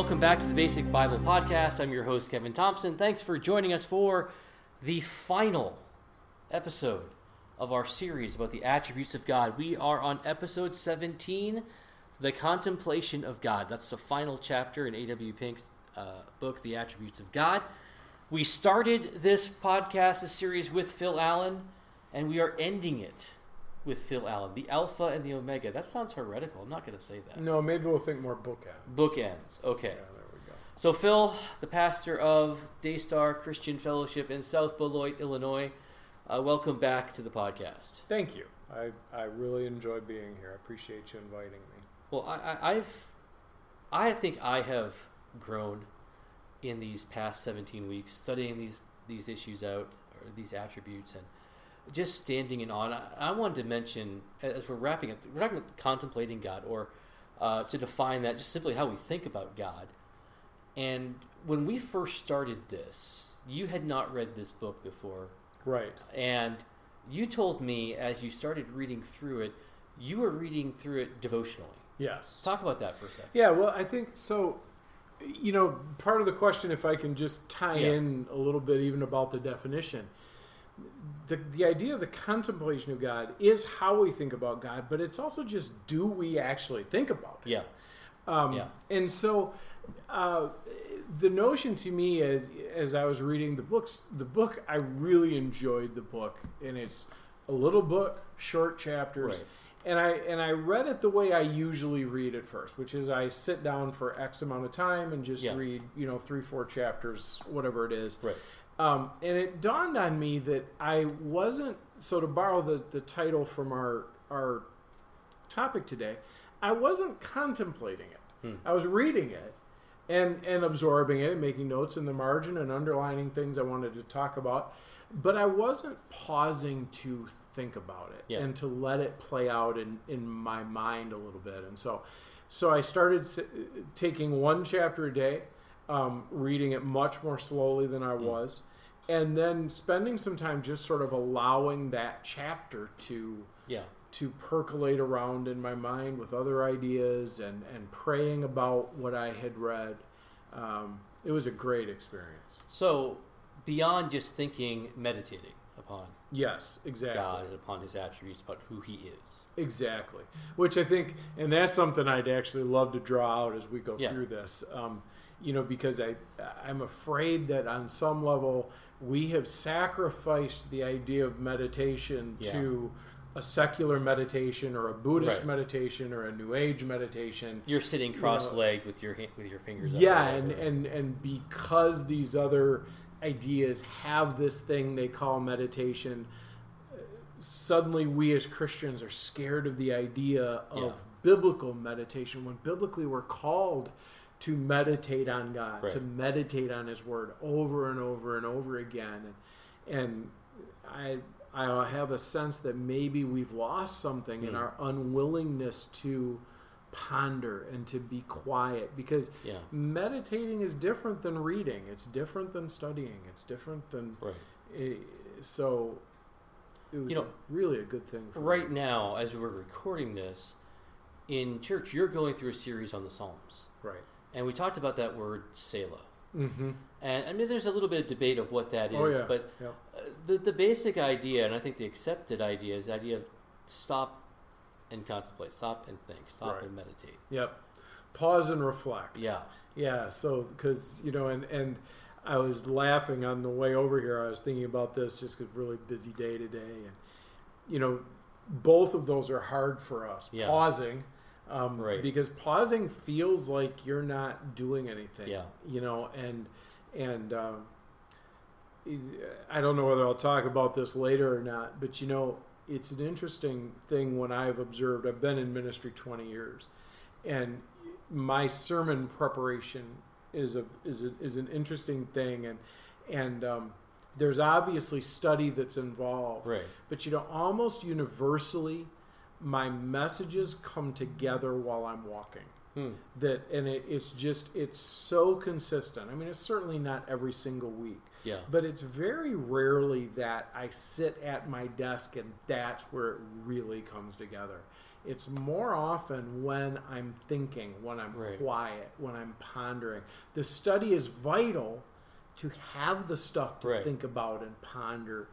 Welcome back to the Basic Bible Podcast. I'm your host, Kevin Thompson. Thanks for joining us for the final episode of our series about the attributes of God. We are on episode 17, The Contemplation of God. That's the final chapter in A.W. Pink's uh, book, The Attributes of God. We started this podcast, this series, with Phil Allen, and we are ending it with Phil Allen, the Alpha and the Omega. That sounds heretical. I'm not going to say that. No, maybe we'll think more bookends. Bookends. Okay. Yeah, there we go. So, Phil, the pastor of Daystar Christian Fellowship in South Beloit, Illinois, uh, welcome back to the podcast. Thank you. I, I really enjoy being here. I appreciate you inviting me. Well, I, I, I've, I think I have grown in these past 17 weeks studying these these issues out, or these attributes, and just standing in awe. I, I wanted to mention as we're wrapping up, we're talking about contemplating God, or uh, to define that, just simply how we think about God. And when we first started this, you had not read this book before, Right. and you told me as you started reading through it, you were reading through it devotionally. Yes. Talk about that for a second. Yeah, well, I think so. You know, part of the question, if I can just tie Yeah. in a little bit even about the definition, the, the idea of the contemplation of God is how we think about God, but it's also just do we actually think about it? Yeah. Um, Yeah. And so, uh, the notion to me, as as I was reading the books, the book I really enjoyed the book, and it's a little book, short chapters, Right. and I and I read it the way I usually read it first, which is I sit down for X amount of time and just Yeah. read, you know, three four chapters, whatever it is. Right. Um, and it dawned on me that I wasn't so to borrow the, the title from our our topic today, I wasn't contemplating it. Hmm. I was reading it and and absorbing it, making notes in the margin and underlining things I wanted to talk about, but I wasn't pausing to think about it Yeah. and to let it play out in in my mind a little bit. And so so I started s- taking one chapter a day, um, reading it much more slowly than I was, and then spending some time just sort of allowing that chapter to Yeah. to percolate around in my mind with other ideas and and praying about what I had read. Um, it was a great experience. So, beyond just thinking, meditating upon Yes, exactly. God and upon His attributes, about who He is. Exactly. Which I think, and that's something I'd actually love to draw out as we go Yeah. through this. Um, you know, because I, I'm afraid that on some level we have sacrificed the idea of meditation Yeah. to a secular meditation or a Buddhist Right. meditation or a New Age meditation. You're sitting cross-legged with your hand, with your fingers. Yeah, and, and and because these other ideas have this thing they call meditation, suddenly we as Christians are scared of the idea of Yeah. biblical meditation when biblically we're called to meditate on God, Right. to meditate on His Word over and over and over again, and and I. I have a sense that maybe we've lost something in Hmm. our unwillingness to ponder and to be quiet because yeah, meditating is different than reading it's different than studying it's different than right. eh, so it was You know, really a good thing for Right me. now, as we're recording this, in church, you're going through a series on the Psalms, right and we talked about that word Selah. mm-hmm. And I mean, there's a little bit of debate of what that is, oh yeah but yeah. uh, the the basic idea, and I think the accepted idea, is the idea of stop and contemplate, stop and think, stop Right. and meditate. yep pause and reflect Yeah, yeah so because you know and and i was laughing on the way over here i was thinking about this just because really busy day today and you know both of those are hard for us Yeah. pausing um, Right. because pausing feels like you're not doing anything Yeah. you know and and um, i don't know whether i'll talk about this later or not but you know it's an interesting thing when i've observed i've been in ministry 20 years and my sermon preparation is a is a, is an interesting thing and and um, there's obviously study that's involved right. but you know almost universally my messages come together while i'm walking Hmm. that and it, it's just it's so consistent i mean it's certainly not every single week Yeah, but it's very rarely that i sit at my desk and that's where it really comes together It's more often when I'm thinking, when I'm Right. quiet, when I'm pondering. The study is vital to have the stuff to Right. think about and ponder.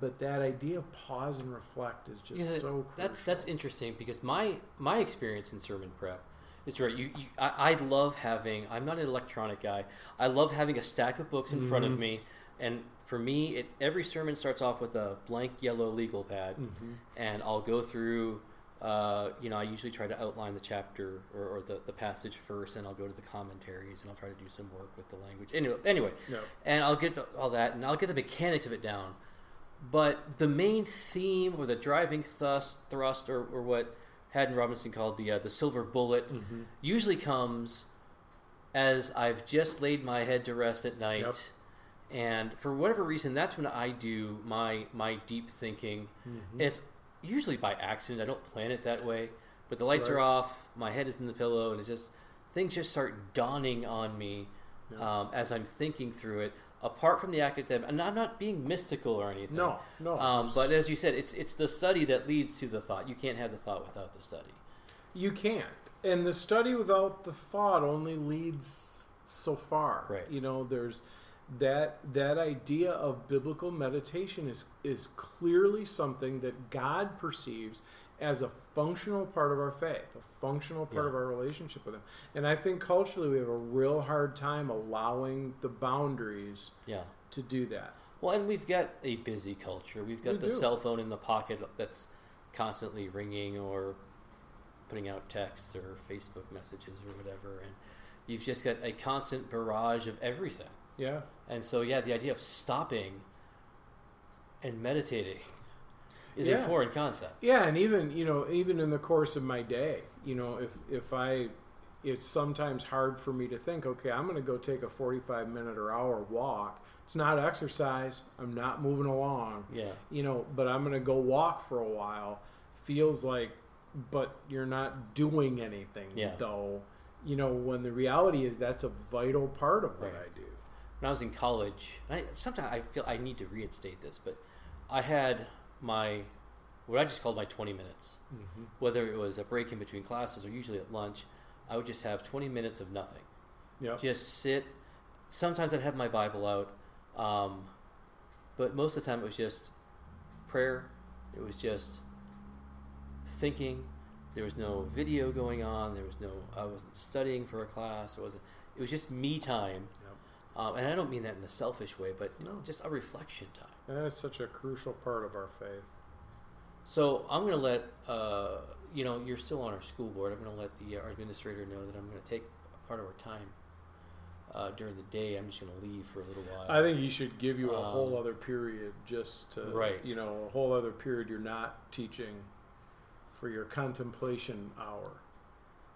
But that idea of pause and reflect is just Yeah, so crucial. That's that's interesting because my my experience in sermon prep is right. You, you I, I love having. I'm not an electronic guy. I love having a stack of books in front Mm-hmm. of me, and for me, it every sermon starts off with a blank yellow legal pad, Mm-hmm. and I'll go through. Uh, you know, I usually try to outline the chapter or, or the, the passage first, and I'll go to the commentaries, and I'll try to do some work with the language. Anyway, anyway, Yeah. and I'll get all that, and I'll get the mechanics of it down. But the main theme or the driving thrust, thrust or, or what Haddon Robinson called the uh, the silver bullet, Mm-hmm. usually comes as I've just laid my head to rest at night, Yep. and for whatever reason, that's when I do my my deep thinking. Mhm. It's usually by accident. I don't plan it that way, but the lights are off, my head is in the pillow, and it just things just start dawning on me Yeah. um, as I'm thinking through it. Apart from the academic, and I'm not being mystical or anything. No, no. Um, but as you said, it's it's the study that leads to the thought. You can't have the thought without the study. You can't. And the study without the thought only leads so far. Right. You know, there's that that idea of biblical meditation is is clearly something that God perceives as a functional part of our faith, a functional part Yeah. of our relationship with him. And I think culturally we have a real hard time allowing the boundaries Yeah. to do that. Well, and we've got a busy culture. We've got We the do. cell phone in the pocket that's constantly ringing or putting out texts or Facebook messages or whatever, and you've just got a constant barrage of everything. Yeah. And so, yeah, the idea of stopping and meditating is a foreign concept. Yeah, and even you know, even in the course of my day, you know, if if I, it's sometimes hard for me to think, okay, I'm going to go take a 45 minute or hour walk. It's not exercise. I'm not moving along. Yeah. You know, but I'm going to go walk for a while. Feels like, but you're not doing anything Yeah. though. You know, when the reality is that's a vital part of what Right. I do. when I was in college, I, sometimes I feel I need to reinstate this, but I had my what I just called my 20 minutes. Mm-hmm. Whether it was a break in between classes or usually at lunch, I would just have 20 minutes of nothing. Yeah. Just sit. Sometimes I'd have my Bible out, um, but most of the time it was just prayer. It was just thinking. There was no video going on. There was no. I wasn't studying for a class. It wasn't. It was just me time. Yep. Um, and I don't mean that in a selfish way, but No. just a reflection time. That is such a crucial part of our faith. So I'm going to let uh, you know you're still on our school board. I'm going to let the our administrator know that I'm going to take part of our time uh, during the day. I'm just going to leave for a little while. I think he should give you a Um, whole other period just to, Right. you know, a whole other period you're not teaching for your contemplation hour.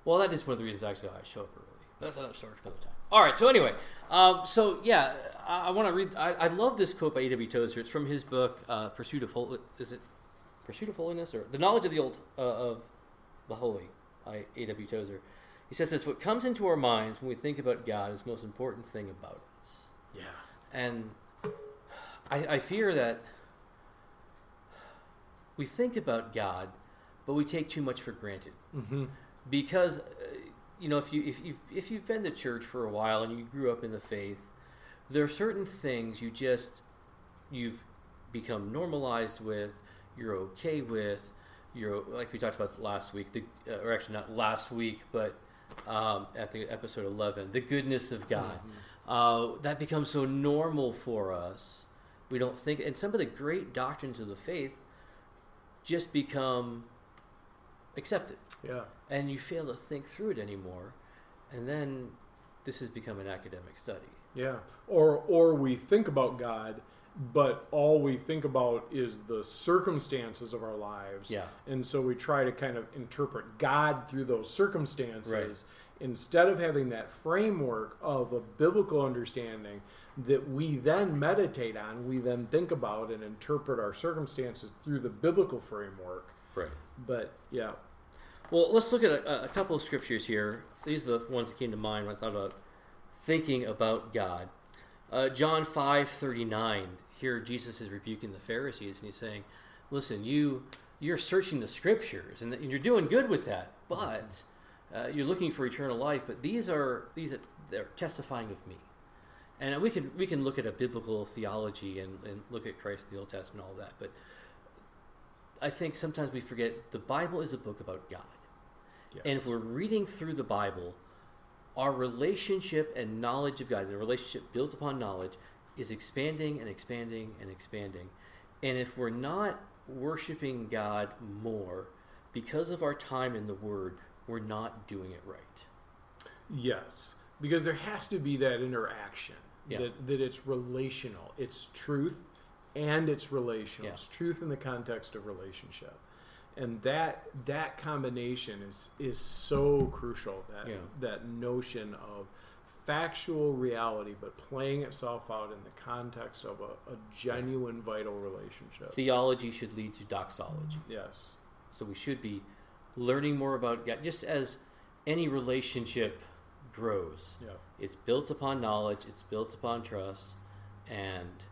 well, that is one of the reasons actually I show up early. But that's another story for another time. All right. So anyway, um, so yeah, I, I want to read. I, I love this quote by A.W. Tozer. It's from his book uh, "Pursuit of Holy." Is it "Pursuit of Holiness" or "The Knowledge of the Old uh, of the Holy" by A.W. Tozer. He says this: "What comes into our minds when we think about God is the most important thing about us." Yeah. And I, I fear that we think about God, but we take too much for granted Mm-hmm. because uh, you know if you if you if you've been to church for a while and you grew up in the faith, there are certain things you just you've become normalized with, you're okay with, you're like we talked about last week, the uh, or actually not last week, but um, at the episode eleven, the goodness of God. Uh, that becomes so normal for us. We don't think, and some of the great doctrines of the faith just become accepted Yeah. and you fail to think through it anymore, and then this has become an academic study. Yeah. Or or we think about God, but all we think about is the circumstances of our lives. Yeah. And so we try to kind of interpret God through those circumstances Right. instead of having that framework of a biblical understanding that we then meditate on, we then think about and interpret our circumstances through the biblical framework. Right. But yeah, Well, let's look at a, a couple of scriptures here. These are the ones that came to mind when I thought about thinking about God. Uh, John five thirty nine. Here, Jesus is rebuking the Pharisees, and he's saying, "Listen, you you're searching the scriptures and you're doing good with that, but uh, you're looking for eternal life. But these are these are they're testifying of me, and we can we can look at a biblical theology and, and look at Christ in the Old Testament, all that. But I think sometimes we forget the Bible is a book about God, Yes. and if we're reading through the Bible, our relationship and knowledge of God, the relationship built upon knowledge, is expanding and expanding and expanding. And if we're not worshiping God more because of our time in the Word, we're not doing it right. Yes, because there has to be that interaction. Yeah. That that it's relational. It's truth and it's relational. Yeah. It's truth in the context of relationship. And that that combination is is so crucial. That Yeah. that notion of factual reality, but playing itself out in the context of a, a genuine, vital relationship. Theology should lead to doxology. Yes. So we should be learning more about God, just as any relationship grows. Yeah. It's built upon knowledge, it's built upon trust, and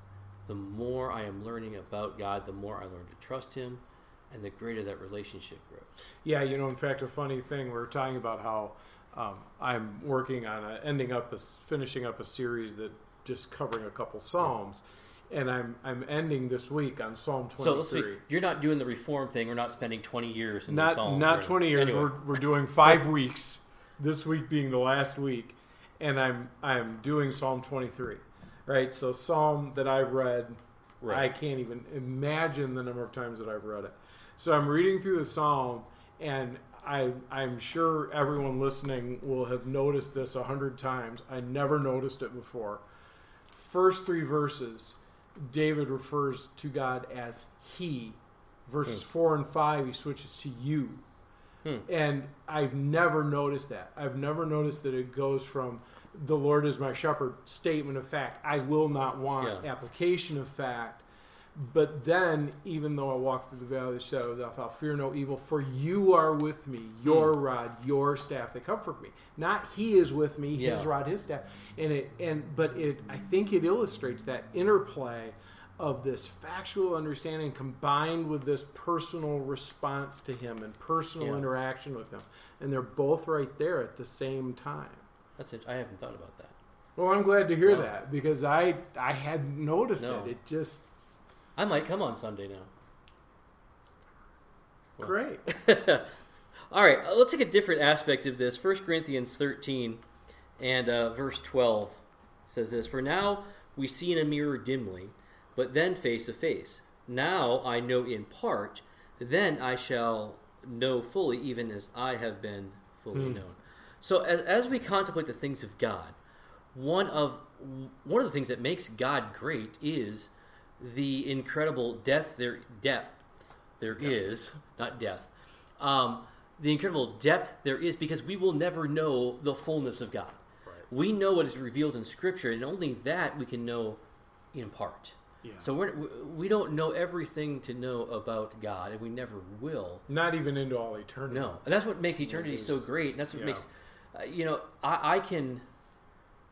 the more I am learning about God, the more I learn to trust Him, and the greater that relationship grows. Yeah, you know, in fact, a funny thing—we're talking about how um, I'm working on a, ending up, a, finishing up a series that just covering a couple Psalms, and I'm I'm ending this week on Psalm 23. So let's see, you're not doing the reform thing. We're not spending 20 years in the not Psalms. not 20 years. Anyway, We're we're doing five weeks. This week being the last week, and I'm I'm doing Psalm 23. Right, so Psalm that I've read I can't even imagine the number of times that I've read it. So I'm reading through the psalm, and I, I'm sure everyone listening will have noticed this a hundred times. I never noticed it before. First three verses, David refers to God as He. Verses four and five, he switches to you. Hmm. And I've never noticed that. I've never noticed that it goes from the Lord is my shepherd, statement of fact, I will not want, Yeah. application of fact. But then, even though I walk through the valley of the shadow of death, I'll fear no evil, for you are with me. Your Hmm. rod, your staff, they comfort me. Not he is with me, his rod, his staff. And it and but it I think it illustrates that interplay of this factual understanding combined with this personal response to him and personal Yeah. interaction with him. And they're both right there at the same time. That's it. I haven't thought about that. Well, I'm glad to hear that because I I hadn't noticed No. it. It just I might come on Sunday now. Well. great. All right, uh, let's take a different aspect of this. 1 Corinthians 13 and uh, verse 12 says this For now we see in a mirror dimly, but then face to face. Now I know in part, then I shall know fully, even as I have been fully Hmm. known. So as, as we contemplate the things of God, one of one of the things that makes God great is the incredible depth there depth there is not death um, the incredible depth there is because we will never know the fullness of God. Right. We know what is revealed in Scripture, and only that we can know in part. Yeah. So we're, we don't know everything to know about God, and we never will. Not even into all eternity. No, and that's what makes eternity so great. And that's what yeah. makes uh, you know I, I can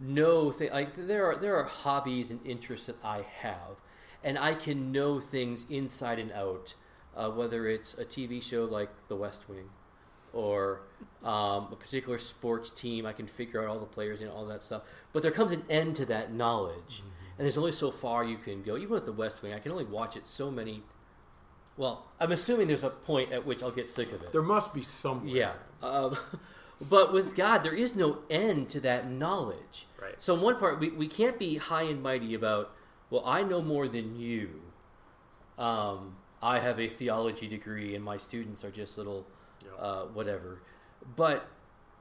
know things like there are there are hobbies and interests that I have, and I can know things inside and out. Uh, whether it's a TV show like The West Wing, or um, a particular sports team, I can figure out all the players and all that stuff. But there comes an end to that knowledge, and there's only so far you can go. Even with The West Wing, I can only watch it so many. Well, I'm assuming there's a point at which I'll get sick of it. There must be somewhere. Yeah. Um, but with God, there is no end to that knowledge. Right. So, in one part, we, we can't be high and mighty about, well, I know more than you. Um, I have a theology degree, and my students are just little Yeah. uh, whatever. But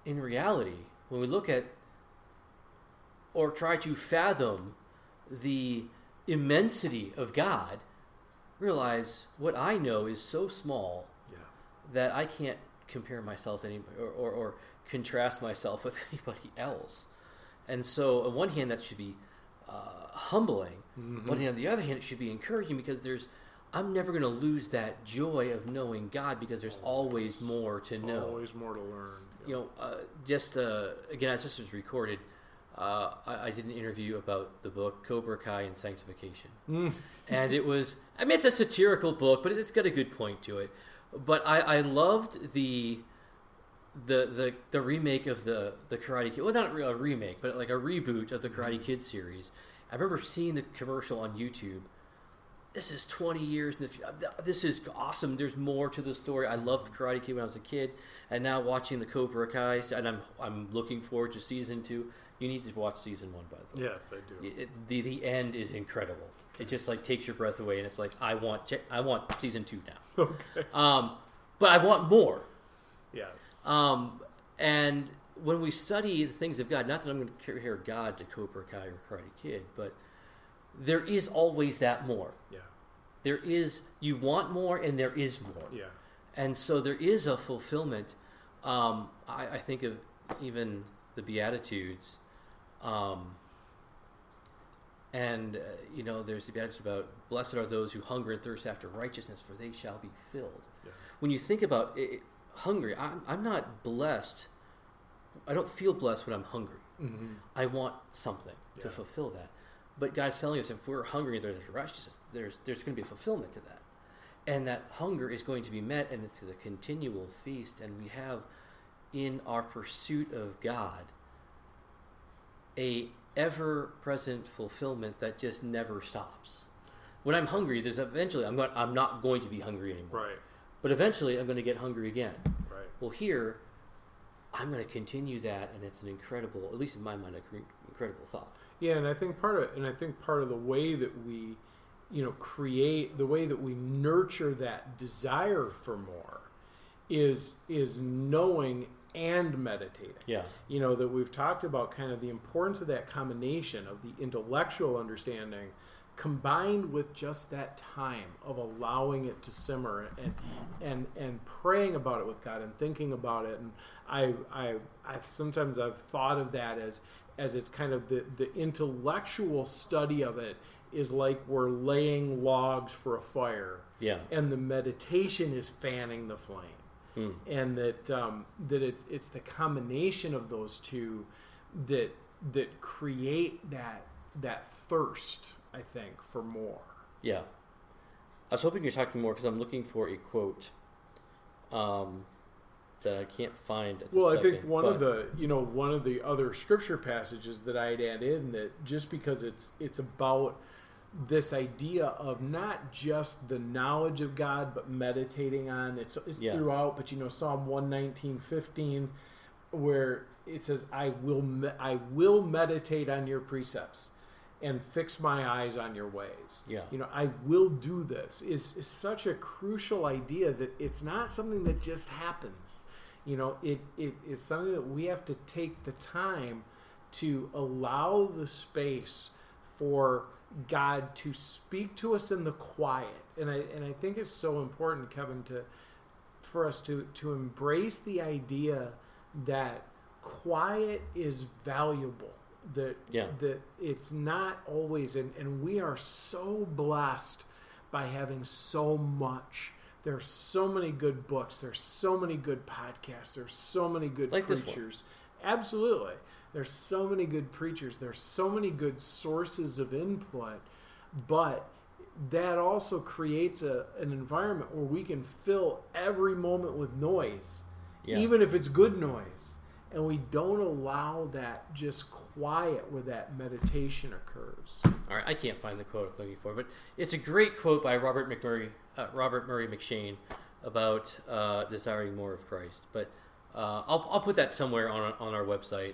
in reality, when we look at or try to fathom the immensity of God, realize what I know is so small Yeah. that I can't compare myself to anybody or, or, or contrast myself with anybody else. And so, on one hand, that should be uh, humbling, but on the other hand, it should be encouraging because there's I'm never going to lose that joy of knowing God because there's always more to know. Always more to learn. You know, uh, just uh, again, as this was recorded, uh, I, I did an interview about the book Cobra Kai and Sanctification, Mm. and it was I mean it's a satirical book, but it's got a good point to it. But I, I loved the the the the remake of the the Karate Kid. Well, not a remake, but like a reboot of the Karate mm-hmm. Kid series. I remember seeing the commercial on YouTube. This is 20 years in the future. This is awesome. There's more to the story. I loved Karate Kid when I was a kid, and now watching the Cobra Kai, and I'm I'm looking forward to season two. You need to watch season one, by the way. Yes, I do. It, the the end is incredible. It just like takes your breath away, and it's like I want I want season two now. Okay. Um, but I want more. Yes. Um, and when we study the things of God, not that I'm going to compare God to Cobra Kai or Karate Kid, but there is always that more. Yeah. There is you want more, and there is more. Yeah. And so there is a fulfillment. Um, I, I think of even the Beatitudes. Um, and, uh, you know, there's the Beatitudes about blessed are those who hunger and thirst after righteousness, for they shall be filled. Yeah. When you think about it, hungry, I'm, I'm not blessed. I don't feel blessed when I'm hungry. hmm I want something to fulfill that. But God's telling us if we're hungry and there's righteousness, there's there's going to be a fulfillment to that, and that hunger is going to be met, and it's a continual feast. And we have in our pursuit of God a ever-present fulfillment that just never stops. When I'm hungry, there's eventually I'm going I'm not going to be hungry anymore. Right. But eventually, I'm going to get hungry again. Right. Well, here, I'm going to continue that, and it's an incredible, at least in my mind, an incredible thought. Yeah, and I think part of it and I think part of the way that we, you know, create the way that we nurture that desire for more is is knowing and meditating. Yeah. You know, that we've talked about kind of the importance of that combination of the intellectual understanding combined with just that time of allowing it to simmer and and and praying about it with God and thinking about it and I I I sometimes I've thought of that as as it's kind of the the intellectual study of it is like we're laying logs for a fire Yeah. and the meditation is fanning the flame Hmm. and that um, that it's it's the combination of those two that that create that that thirst I think for more Yeah. I was hoping you're talking more because I'm looking for a quote um, that I can't find. At the well I think one but- of the you know one of the other scripture passages that I'd add in that just because it's it's about this idea of not just the knowledge of God but meditating on it's, it's Yeah. throughout but you know Psalm 119 15 where it says I will me- I will meditate on your precepts and fix my eyes on your ways Yeah. you know I will do this is, is such a crucial idea that it's not something that just happens you know it, it it's something that we have to take the time to allow the space for God to speak to us in the quiet. And I and I think it's so important, Kevin, to for us to to embrace the idea that quiet is valuable. That Yeah. that it's not always and, and we are so blessed by having so much. There's so many good books, there's so many good podcasts, there's so many good Like preachers. Absolutely. There's so many good preachers. There's so many good sources of input, but that also creates a, an environment where we can fill every moment with noise, Yeah. even if it's good noise. And we don't allow that just quiet where that meditation occurs. All right, I can't find the quote I'm looking for, but it's a great quote by Robert McMurray, uh, Robert Murray McCheyne, about uh, desiring more of Christ. But uh, I'll, I'll put that somewhere on on our website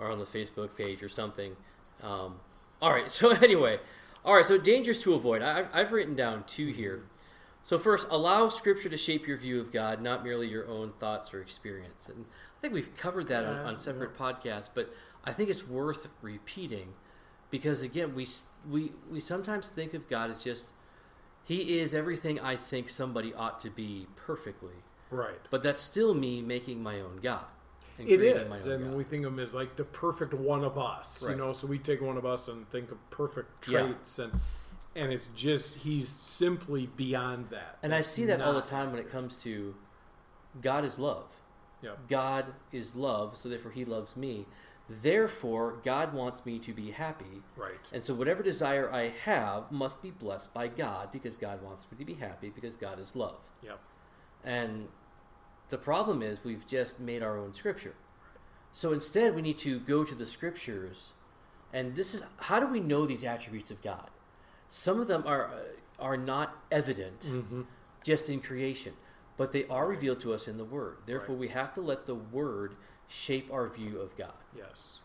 or on the Facebook page or something. Um, all right. So anyway, all right. So dangers to avoid. I've, I've written down two here. So first, allow Scripture to shape your view of God, not merely your own thoughts or experience. And I think we've covered that on, on separate podcasts, but I think it's worth repeating because again, we we we sometimes think of God as just He is everything I think somebody ought to be perfectly, Right. but that's still me making my own God. And It own and God. we think of him as like the perfect one of us, Right. you know. So we take one of us and think of perfect Yeah. traits, and and it's just he's simply beyond that. And I see that all the time when it comes to God is love. Yeah. God is love, so therefore He loves me. Therefore, God wants me to be happy. Right. And so, whatever desire I have must be blessed by God because God wants me to be happy because God is love. Yep. And the problem is we've just made our own scripture. So instead, we need to go to the scriptures. And this is how do we know these attributes of God? Some of them are are not evident Mm-hmm. just in creation, but they are revealed to us in the Word. Therefore, Right. we have to let the Word shape our view of God. Yes.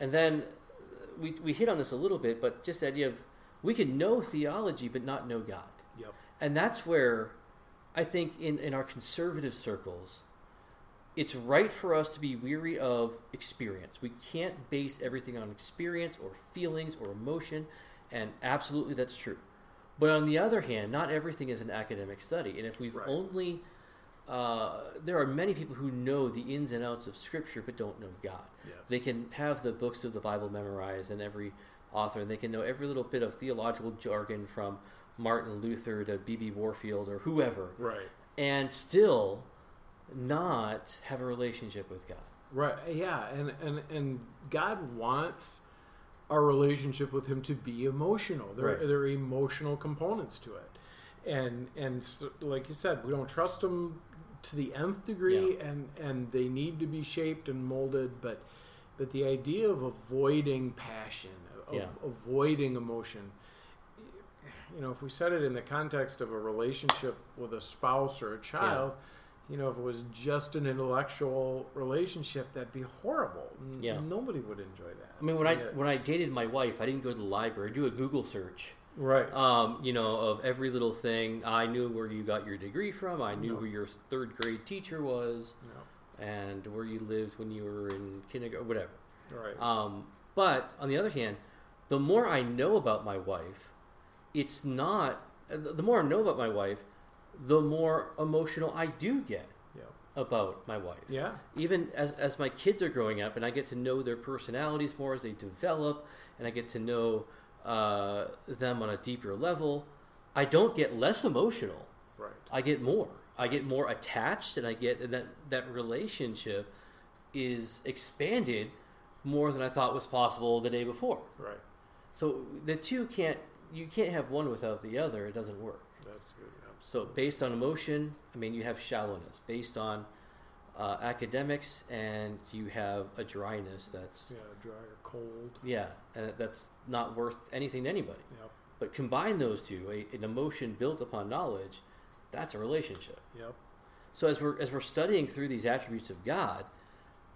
And then uh, we, we hit on this a little bit, but just the idea of we can know theology but not know God. Yep. And that's where I think in, in our conservative circles, it's right for us to be weary of experience. We can't base everything on experience or feelings or emotion, and absolutely that's true. But on the other hand, not everything is an academic study. And if we've Right. only, uh, there are many people who know the ins and outs of Scripture but don't know God. Yes. They can have the books of the Bible memorized and every author, and they can know every little bit of theological jargon from Martin Luther to B.B. Warfield or whoever, Right. and still not have a relationship with God. Right. Yeah. And and and God wants our relationship with Him to be emotional. There Right. there are emotional components to it, and and so, like you said, we don't trust Him to the nth degree, and and they need to be shaped and molded. But but the idea of avoiding passion, of Yeah. avoiding emotion. You know, if we set it in the context of a relationship with a spouse or a child, you know, if it was just an intellectual relationship, that'd be horrible. N- Yeah. Nobody would enjoy that. I mean, when I Yeah. when I dated my wife, I didn't go to the library. I do a Google search, right. um, you know, of every little thing. I knew where you got your degree from. I knew No. who your third grade teacher was, No. and where you lived when you were in kindergarten, whatever. Right. Um, but on the other hand, the more I know about my wife, it's not. The more I know about my wife, the more emotional I do get yeah. about my wife. Yeah. Even as, as my kids are growing up and I get to know their personalities more as they develop and I get to know uh, them on a deeper level, I don't get less emotional. Right. I get more. I get more attached and I get and that, that relationship is expanded more than I thought was possible the day before. Right. So the two can't you can't have one without the other. It doesn't work. That's good. So based on emotion, I mean you have shallowness. Based on uh, academics, and you have a dryness that's Yeah. Dry or cold. yeah, and that's not worth anything to anybody. Yep. But combine those two, a, an emotion built upon knowledge, that's a relationship. Yep. So as we're as we're studying through these attributes of God,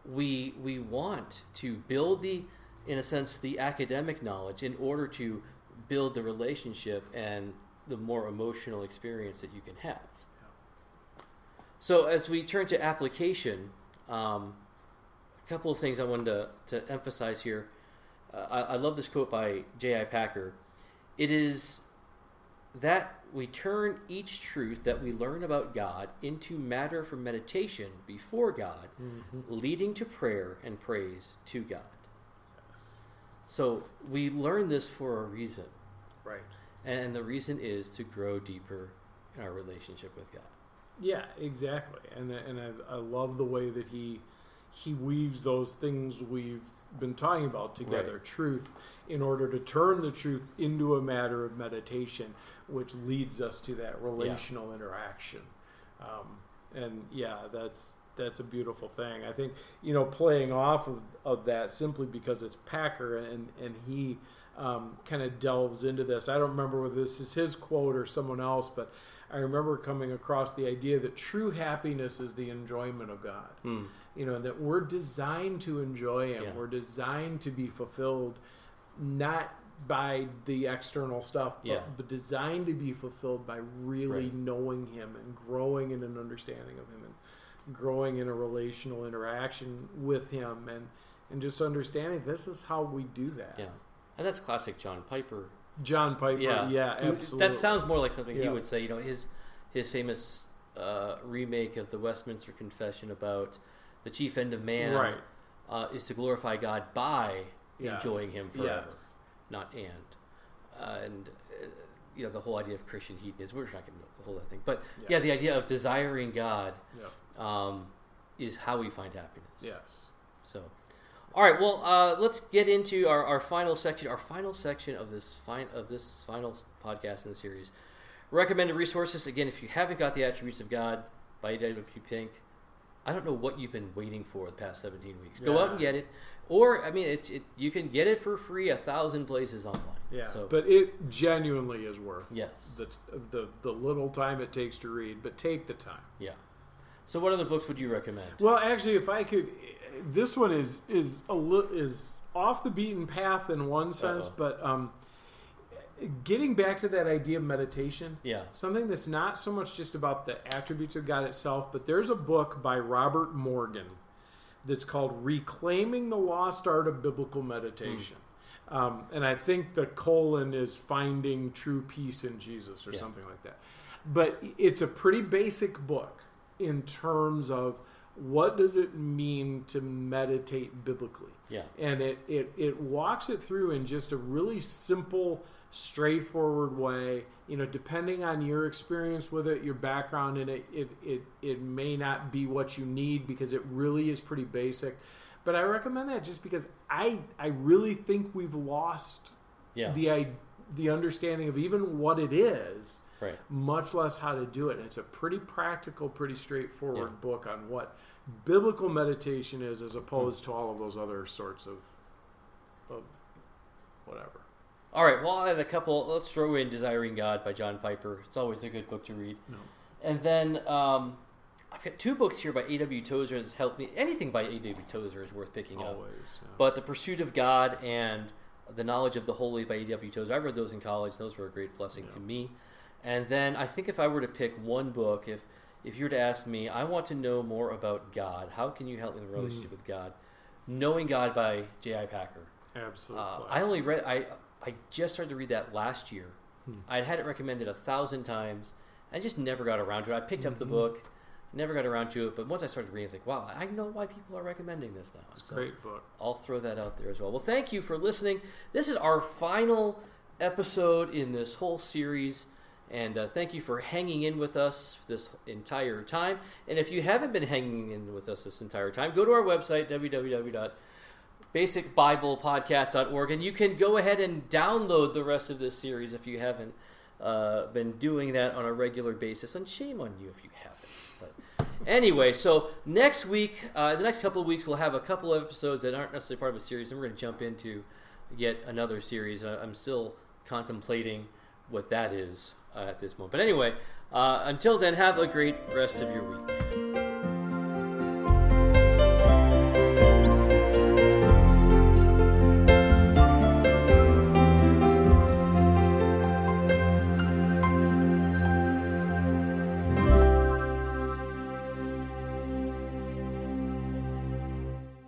we we want to build the in a sense the academic knowledge in order to build the relationship and the more emotional experience that you can have. So as we turn to application, um, a couple of things I wanted to, to emphasize here. Uh, I, I love this quote by J.I. Packer. It is that we turn each truth that we learn about God into matter for meditation before God, Mm-hmm. leading to prayer and praise to God. So we learn this for a reason, Right. and the reason is to grow deeper in our relationship with God. Yeah, exactly. And and I, I love the way that he he weaves those things we've been talking about together, Right. truth, in order to turn the truth into a matter of meditation, which leads us to that relational interaction. Um, and yeah, that's that's a beautiful thing. I think you know playing off of, of that simply because it's Packer and and he um, kind of delves into this. I don't remember whether this is his quote or someone else, but I remember coming across the idea that true happiness is the enjoyment of God. Hmm. You know that we're designed to enjoy Him. Yeah. We're designed to be fulfilled, not by the external stuff, but, Yeah. but designed to be fulfilled by really Right. knowing Him and growing in an understanding of Him and growing in a relational interaction with Him and and just understanding this is how we do that. Yeah, and that's classic John Piper. John Piper, Yeah, yeah, absolutely. That sounds more like something he would say. You know, his his famous uh, remake of the Westminster Confession about the chief end of man right. uh, is to glorify God by Yes. enjoying Him forever, Yes. not and. Uh, and uh, you know the whole idea of Christian hedonism. We're not going to the whole other thing, but Yeah. yeah. the idea of desiring God Yeah. Um, is how we find happiness. Yes. So, All right, well, uh, let's get into our, our final section. Our final section of this fine of this final podcast in the series. Recommended resources. Again, if you haven't got the Attributes of God by A.W. Pink, I don't know what you've been waiting for the past 17 weeks. Go out and get it, or I mean, it's it, you can get it for free a thousand places online. Yeah, So but it genuinely is worth yes, the, the the little time it takes to read. But take the time. yeah. So, what other books would you recommend? Well, actually, if I could, this one is is a li- is off the beaten path in one sense, Uh-oh. but um, getting back to that idea of meditation, Yeah. something that's not so much just about the attributes of God itself, but there's a book by Robert Morgan that's called "Reclaiming the Lost Art of Biblical Meditation." Um, and I think the colon is finding true peace in Jesus or Yeah. something like that. But it's a pretty basic book in terms of what does it mean to meditate biblically Yeah. and it, it, it walks it through in just a really simple straightforward way you know depending on your experience with it your background in it it, it it may not be what you need because it really is pretty basic but i recommend that just because i i really think we've lost Yeah. the i the understanding of even what it is right. much less how to do it. And it's a pretty practical, pretty straightforward Yeah. book on what biblical meditation is, as opposed to all of those other sorts of of whatever. All right. Well, I had a couple. Let's throw in "Desiring God" by John Piper. It's always a good book to read. No. And then um, I've got two books here by A.W. Tozer that's helped me. Anything by A.W. Tozer is worth picking up. Always. yeah. But "The Pursuit of God" and "The Knowledge of the Holy" by A.W. Tozer. I read those in college. Those were a great blessing to me. And then I think if I were to pick one book, if if you were to ask me, I want to know more about God. How can you help me in the relationship Mm-hmm. with God? Knowing God by J.I. Packer. Absolute Uh. I only read. I I just started to read that last year. Hmm. I'd had it recommended a thousand times. I just never got around to it. I picked up the Mhm. book, never got around to it. But once I started reading, it's like, wow, I know why people are recommending this now. It's a So great book. I'll throw that out there as well. Well, thank you for listening. This is our final episode in this whole series. And uh, thank you for hanging in with us this entire time. And if you haven't been hanging in with us this entire time, go to our website, www www.basicbiblepodcast.org, and you can go ahead and download the rest of this series if you haven't uh, been doing that on a regular basis. And shame on you if you haven't. Anyway, so next week, uh, the next couple of weeks, we'll have a couple of episodes that aren't necessarily part of a series, and we're going to jump into yet another series. I'm still contemplating what that is uh, at this moment. But anyway, uh, until then, have a great rest of your week.